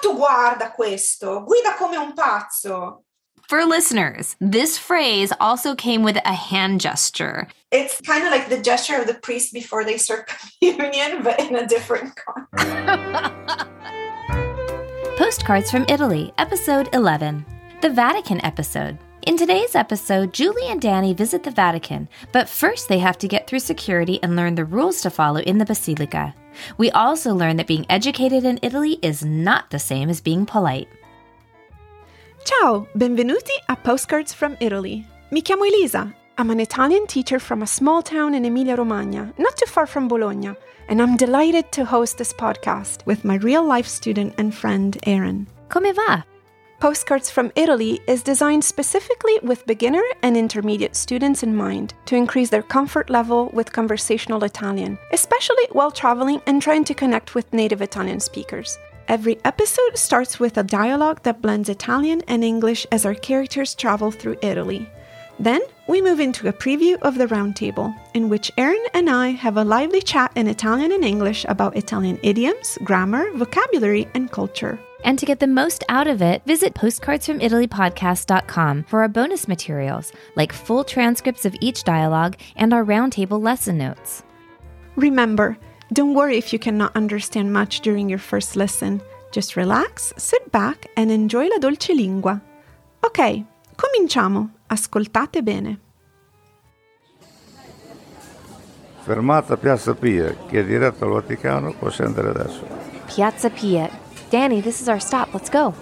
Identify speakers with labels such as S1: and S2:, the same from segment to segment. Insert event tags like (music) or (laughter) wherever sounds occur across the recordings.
S1: quanto guarda questo? Guida come un pazzo.
S2: For listeners, this phrase also came with a hand gesture.
S1: It's kind of like the gesture of the priest before they start (laughs) communion, but in a different (laughs) context.
S2: Postcards from Italy, episode 11. The Vatican episode. In today's episode, Julie and Dani visit the Vatican, but first they have to get through security and learn the rules to follow in the Basilica. We also learn that being educated in Italy is not the same as being polite.
S3: Ciao, benvenuti a Postcards from Italy. Mi chiamo Elisa. I'm an Italian teacher from a small town in Emilia Romagna, not too far from Bologna, and I'm delighted to host this podcast with my real life student and friend, Erin.
S2: Come va?
S3: Postcards from Italy is designed specifically with beginner and intermediate students in mind to increase their comfort level with conversational Italian, especially while traveling and trying to connect with native Italian speakers. Every episode starts with a dialogue that blends Italian and English as our characters travel through Italy. Then we move into a preview of the roundtable, in which Erin and I have a lively chat in Italian and English about Italian idioms, grammar, vocabulary, and culture.
S2: And to get the most out of it, visit postcardsfromitalypodcast.com for our bonus materials, like full transcripts of each dialogue and our roundtable lesson notes.
S3: Remember, don't worry if you cannot understand much during your first lesson. Just relax, sit back, and enjoy la dolce lingua. Ok, cominciamo. Ascoltate bene.
S4: Fermata Piazza Pia, che è diretto al Vaticano può scendere adesso.
S2: Piazza Pia. Danny, this is our stop. Let's go.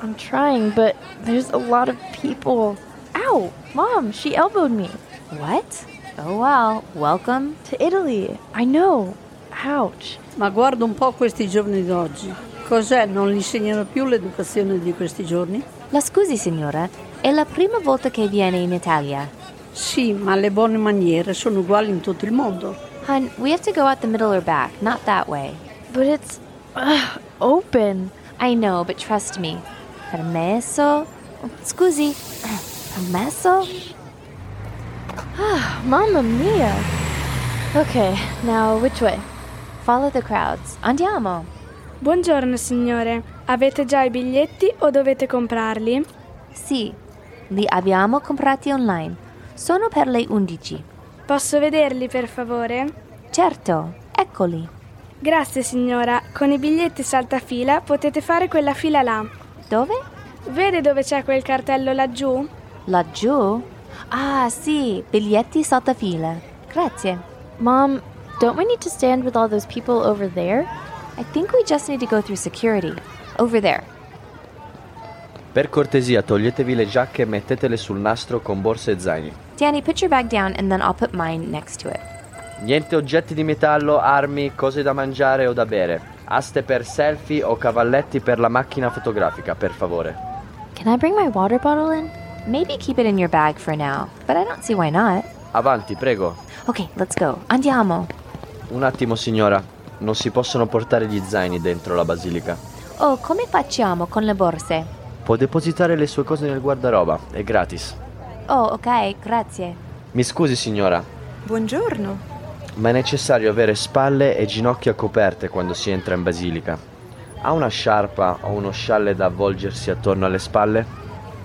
S5: I'm trying, but there's a lot of people. Ow! Mom, she elbowed me.
S2: What? Oh well, welcome.
S5: To Italy. I know. Ouch.
S6: Ma guarda un po' questi giorni d'oggi. Cos'è? Non gli insegnano più l'educazione di questi giorni?
S2: La scusi, signora, è la prima volta che viene in Italia.
S6: Sì, ma le buone maniere sono uguali in tutto il mondo.
S2: Hun, we have to go out the middle or back, not that way.
S5: But it's ugh, (sighs) open.
S2: I know, but trust me. Permesso? Scusi. (sighs) Permesso? (sighs)
S5: Mamma mia. Okay, now which way?
S2: Follow the crowds. Andiamo.
S7: Buongiorno signore, avete già i biglietti o dovete comprarli?
S2: Sì, li abbiamo comprati online. Sono per le 11.
S7: Posso vederli per favore?
S2: Certo, eccoli.
S7: Grazie signora, con i biglietti saltafila potete fare quella fila là.
S2: Dove?
S7: Vede dove c'è quel cartello laggiù?
S2: Laggiù? Ah, sì, biglietti saltafila. Grazie.
S5: Mom, don't we need to stand with all those people over there?
S2: I think we just need to go through security. Over there.
S8: Per cortesia, toglietevi le giacche e mettetele sul nastro con borse e zaini.
S2: Danny, put your bag down and then I'll put mine next to it.
S8: Niente oggetti di metallo, armi, cose da mangiare o da bere. Aste per selfie o cavalletti per la macchina fotografica, per favore.
S5: Can I bring my water bottle in?
S2: Maybe keep it in your bag for now, but I don't see why not.
S8: Avanti, prego.
S2: Okay, let's go. Andiamo.
S8: Un attimo, signora. Non si possono portare gli zaini dentro la basilica.
S2: Oh, come facciamo con le borse?
S8: Può depositare le sue cose nel guardaroba, è gratis.
S2: Oh, ok, grazie.
S8: Mi scusi, signora,
S3: Buongiorno.
S8: Ma è necessario avere spalle e ginocchia coperte quando si entra in basilica. Ha una sciarpa o uno scialle da avvolgersi attorno alle spalle?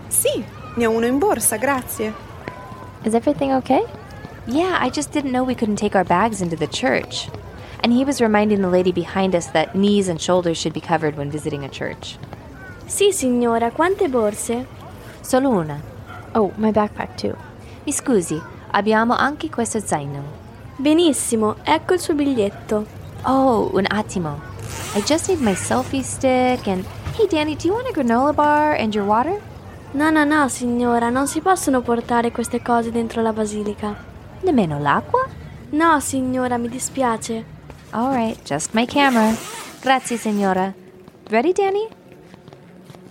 S3: Sì, ne ho uno in borsa, grazie.
S5: Is everything okay?
S2: Yeah, I just didn't know we couldn't take our bags into the church. And he was reminding the lady behind us that knees and shoulders should be covered when visiting a church.
S7: Sì signora, quante borse?
S2: Solo una.
S5: Oh, my backpack too.
S2: Mi scusi, abbiamo anche questo zaino.
S7: Benissimo, ecco il suo biglietto.
S2: Oh, un attimo. I just need my selfie stick and. Hey, Danny, do you want a granola bar and your water?
S7: No, no, no, signora, non si possono portare queste cose dentro la basilica.
S2: Nemmeno l'acqua?
S7: No, signora, mi dispiace.
S2: All right, just my camera. Grazie, signora. Ready, Danny?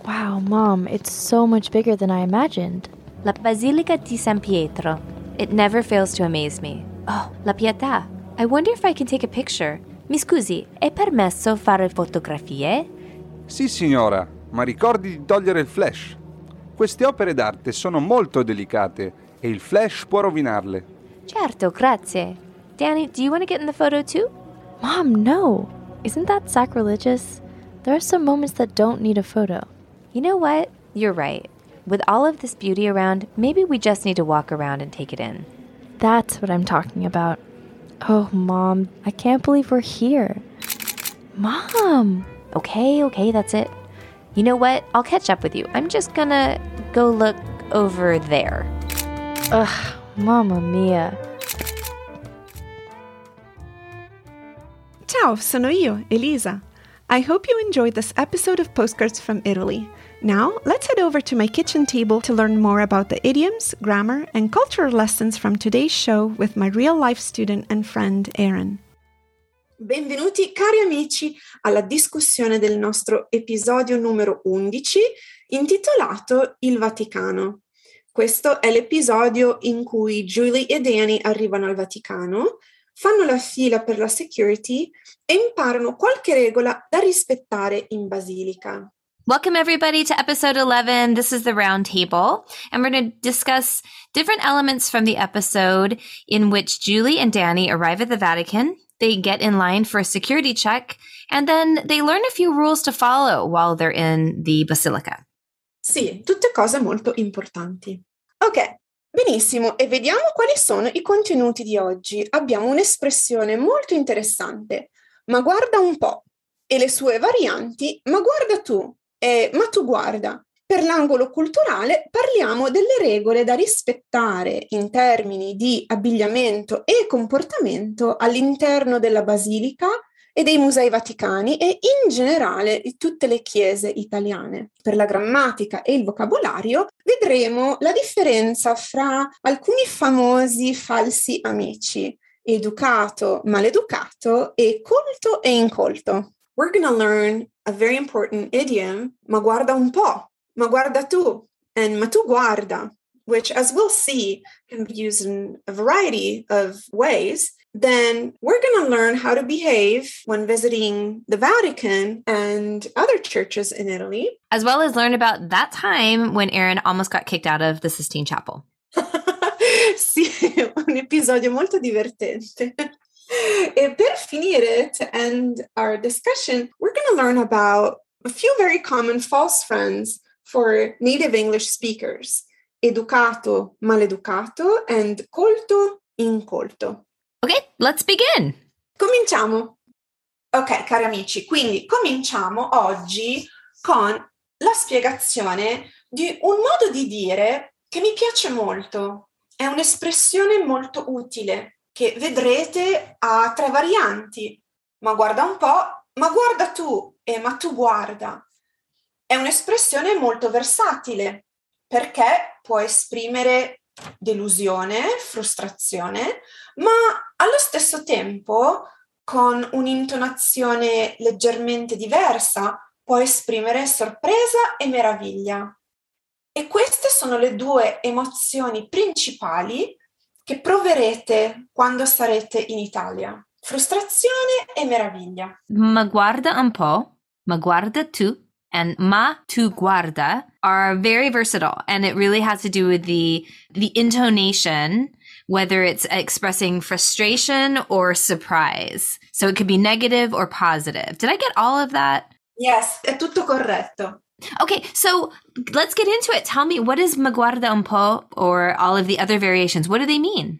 S5: Wow, Mom, it's so much bigger than I imagined.
S2: La Basilica di San Pietro. It never fails to amaze me. Oh, la Pietà. I wonder if I can take a picture. Mi scusi, è permesso fare fotografie?
S9: Sì, signora, ma ricordi di togliere il flash. Queste opere d'arte sono molto delicate e il flash può rovinarle.
S2: Certo, grazie. Danny, do you want to get in the photo too?
S5: Mom, no. Isn't that sacrilegious? There are some moments that don't need a photo.
S2: You know what? You're right. With all of this beauty around, maybe we just need to walk around and take it in.
S5: That's what I'm talking about. Oh, Mom, I can't believe we're here. Mom!
S2: Okay, okay, that's it. You know what? I'll catch up with you. I'm just gonna go look over there.
S5: Ugh, Mamma mia.
S3: Ciao, sono io, Elisa. I hope you enjoyed this episode of Postcards from Italy. Now, let's head over to my kitchen table to learn more about the idioms, grammar, and cultural lessons from today's show with my real life student and friend, Erin. Benvenuti cari amici alla discussione del nostro episodio numero 11 intitolato Il Vaticano. Questo è l'episodio in cui Julie e Dani arrivano al Vaticano, fanno la fila per la security e imparano qualche regola da rispettare in basilica.
S2: Welcome, everybody, to episode 11. This is the round table, and we're going to discuss different elements from the episode in which Julie and Dani arrive at the Vatican. They get in line for a security check, and then they learn a few rules to follow while they're in the basilica.
S3: Sì, tutte cose molto importanti. Ok, benissimo, e vediamo quali sono i contenuti di oggi. Abbiamo un'espressione molto interessante, ma guarda un po', e le sue varianti, ma guarda tu, eh, ma tu guarda, per l'angolo culturale parliamo delle regole da rispettare in termini di abbigliamento e comportamento all'interno della basilica e dei musei vaticani e in generale di tutte le chiese italiane. Per la grammatica e il vocabolario vedremo la differenza fra alcuni famosi falsi amici, educato, maleducato e colto e incolto. We're going to learn a very important idiom, ma guarda un po', ma guarda tu, and ma tu guarda, which as we'll see can be used in a variety of ways. Then we're going to learn how to behave when visiting the Vatican and other churches in Italy.
S2: As well as learn about that time when Erin almost got kicked out of the Sistine Chapel. (laughs)
S3: sì, (laughs) un episodio molto divertente. And per finire, to end our discussion, we're going to learn about a few very common false friends for native English speakers educato, maleducato, and colto, incolto.
S2: Okay, let's begin.
S3: Cominciamo. Ok, cari amici, quindi cominciamo oggi con la spiegazione di un modo di dire che mi piace molto. È un'espressione molto utile che vedrete ha tre varianti. Ma guarda un po', ma guarda tu e ma tu guarda. È un'espressione molto versatile perché può esprimere delusione, frustrazione, ma allo stesso tempo con un'intonazione leggermente diversa può esprimere sorpresa e meraviglia. E queste sono le due emozioni principali che proverete quando sarete in Italia. Frustrazione e meraviglia.
S2: Ma guarda un po', ma guarda tu, and ma tu guarda are very versatile and it really has to do with the the intonation whether it's expressing frustration or surprise. So it could be negative or positive. Did I get all of that?
S3: Yes, è tutto corretto.
S2: Okay, so let's get into it. Tell me, what is maguarda un po' or all of the other variations? What do they mean?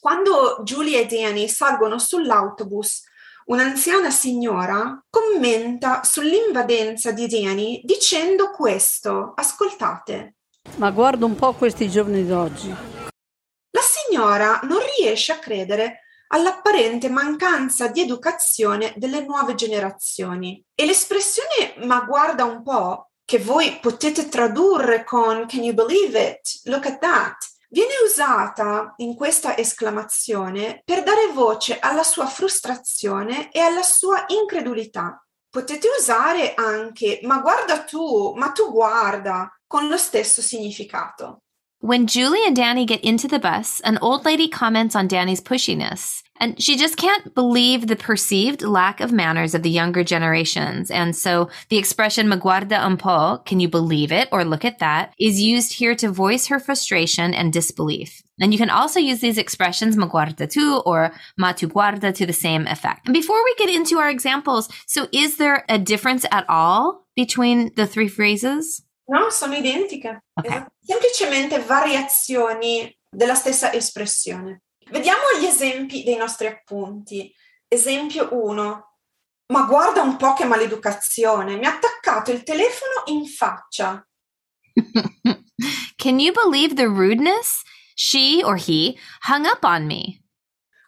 S3: Quando Julie e Danny salgono sull'autobus, un'anziana signora commenta sull'invadenza di Danny dicendo questo. Ascoltate.
S6: Ma guarda un po' questi giovani d'oggi.
S3: La signora non riesce a credere all'apparente mancanza di educazione delle nuove generazioni. E l'espressione ma guarda un po', che voi potete tradurre con can you believe it? Look at that. Viene usata in questa esclamazione per dare voce alla sua frustrazione e alla sua incredulità. Potete usare anche ma guarda tu, ma tu guarda, con lo stesso significato.
S2: When Julie and Dani get into the bus, an old lady comments on Dani's pushiness. And she just can't believe the perceived lack of manners of the younger generations. And so the expression "maguarda un po', can you believe it or look at that, is used here to voice her frustration and disbelief. And you can also use these expressions, "maguarda tu or ma tu guarda to the same effect. And before we get into our examples, so is there a difference at all between the three phrases?
S3: No, sono identiche.
S2: Ok.
S3: Semplicemente variazioni della stessa espressione. Vediamo gli esempi dei nostri appunti. Esempio 1. Ma guarda un po' che maleducazione, mi ha attaccato il telefono in faccia. (laughs)
S2: Can you believe the rudeness? She or he hung up on me.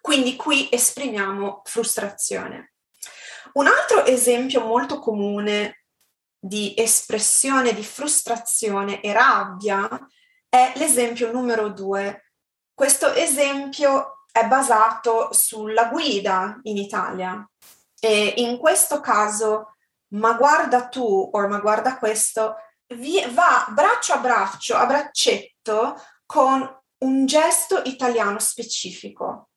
S3: Quindi qui esprimiamo frustrazione. Un altro esempio molto comune di espressione di frustrazione e rabbia è l'esempio numero due. Questo esempio è basato sulla guida in Italia e in questo caso ma guarda tu o ma guarda questo va braccio a braccio, a braccetto con un gesto italiano specifico.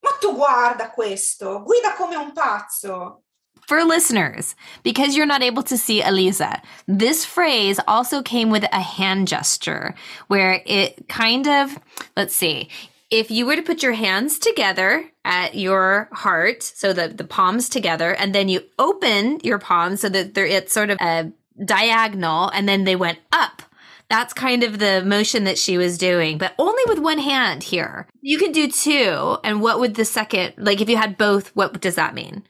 S3: Ma tu guarda questo, guida come un pazzo.
S2: For listeners, because you're not able to see Elisa, this phrase also came with a hand gesture where it kind of, let's see, if you were to put your hands together at your heart, so the, the palms together, and then you open your palms so that they're, it's sort of a diagonal, and then they went up. That's kind of the motion that she was doing, but only with one hand here. You can do two. And what would the second, like if you had both, what does that mean?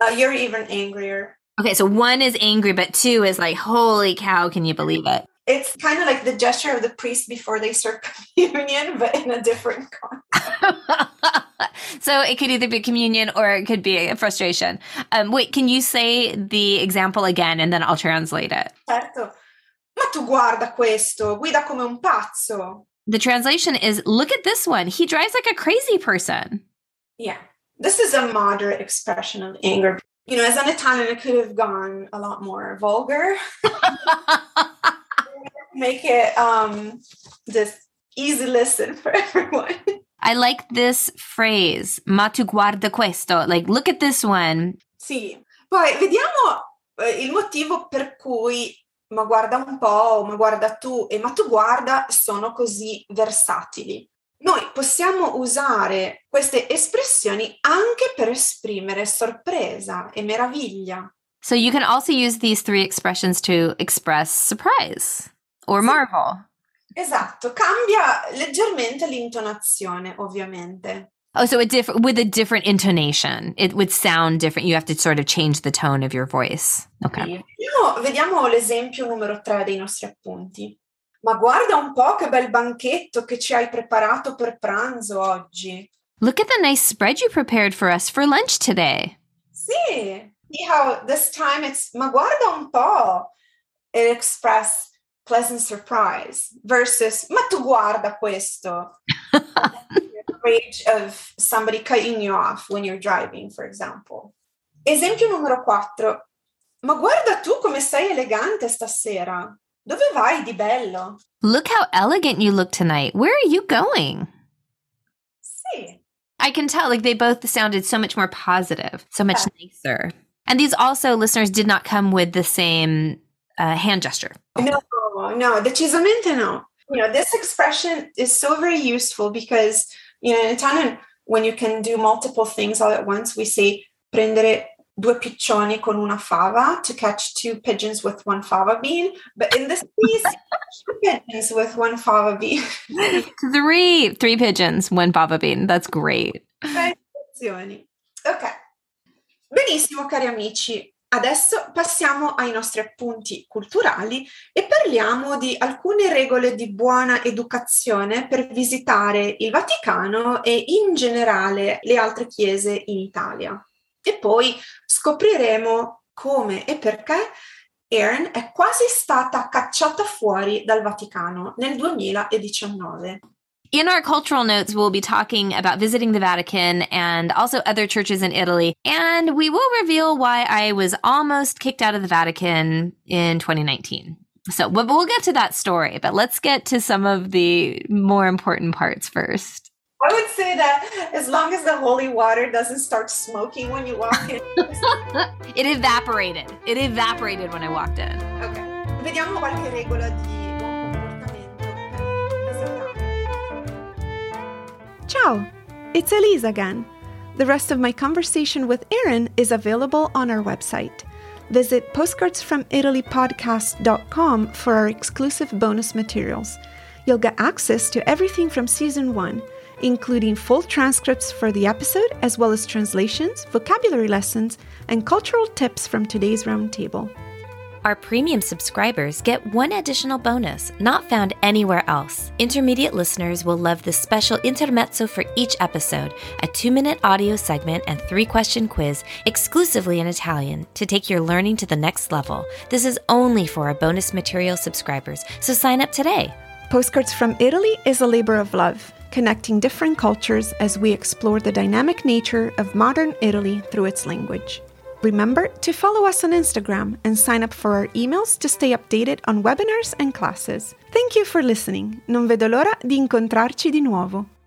S3: Uh, you're even angrier.
S2: Okay, so one is angry, but two is like, holy cow, can you believe it?
S3: It's kind of like the gesture of the priest before they start (laughs) communion, but in a different (laughs) context.
S2: so it could either be communion or it could be a frustration. Um, wait, can you say the example again and then I'll translate it?
S3: Certo. Ma tu guarda questo, guida come un pazzo.
S2: The translation is look at this one. He drives like a crazy person.
S3: Yeah. This is a moderate expression of anger. You know, as an Italian, it could have gone a lot more vulgar. (laughs) Make it um just easy listen for (laughs) everyone.
S2: I like this phrase, ma tu guarda questo. Like, look at this one.
S3: Sì. Poi vediamo eh, il motivo per cui ma guarda un po', ma guarda tu e ma tu guarda sono così versatili. Noi possiamo usare queste espressioni anche per esprimere sorpresa e meraviglia.
S2: So you can also use these three expressions to express surprise or marvel.
S3: Esatto, cambia leggermente l'intonazione, ovviamente.
S2: Oh, so a diff- with a different intonation. It would sound different. You have to sort of change the tone of your voice. Okay.
S3: Vediamo, vediamo l'esempio numero tre dei nostri appunti. Ma guarda un po' che bel banchetto che ci hai preparato per pranzo oggi.
S2: Look at the nice spread you prepared for us for lunch today.
S3: Sì, see how this time it's ma guarda un po'. It express pleasant surprise versus ma tu guarda questo. (laughs) rage of somebody cutting you off when you're driving, for example. Esempio numero 4. Ma guarda tu come sei elegante stasera. Dove vai di bello?
S2: Look how elegant you look tonight. Where are you going?
S3: Sì.
S2: I can tell, like, they both sounded so much more positive, so much nicer. And these also, listeners, did not come with the same uh, hand gesture.
S3: No, no, decisamente no. You know, this expression is so very useful because, you know, in Italian, when you can do multiple things all at once, we say prendere due piccioni con una fava to catch two pigeons with one fava bean. But in this case, (laughs) two pigeons with one fava bean.
S2: three, three pigeons, one fava bean. That's great.
S3: Ok. Benissimo, cari amici. Adesso passiamo ai nostri appunti culturali e parliamo di alcune regole di buona educazione per visitare il Vaticano e in generale le altre chiese in Italia. E poi scopriremo come e perché Erin è quasi stata cacciata fuori dal Vaticano nel 2019.
S2: In our cultural notes, we'll be talking about visiting the Vatican and also other churches in Italy. And we will reveal why I was almost kicked out of the Vatican in 2019. So we'll we'll get to that story, but let's get to some of the more important parts first.
S3: I would say that as long as the holy water doesn't start smoking when you walk in. (laughs)
S2: It evaporated. It evaporated when I walked in.
S3: ok, vediamo qualche regola di buon comportamento. Ciao! It's Elisa again. The rest of my conversation with Erin is available on our website. Visit postcardsfromitalypodcast.com for our exclusive bonus materials. You'll get access to everything from season one, including full transcripts for the episode, as well as translations, vocabulary lessons, and cultural tips from today's roundtable.
S2: Our premium subscribers get one additional bonus not found anywhere else. Intermediate listeners will love the special intermezzo for each episode, a two minute audio segment and three question quiz exclusively in Italian to take your learning to the next level. This is only for our bonus material subscribers, so sign up today.
S3: Postcards from Italy is a labor of love, connecting different cultures as we explore the dynamic nature of modern Italy through its language. Remember to follow us on Instagram and sign up for our emails to stay updated on webinars and classes. Thank you for listening. Non vedo l'ora di incontrarci di nuovo.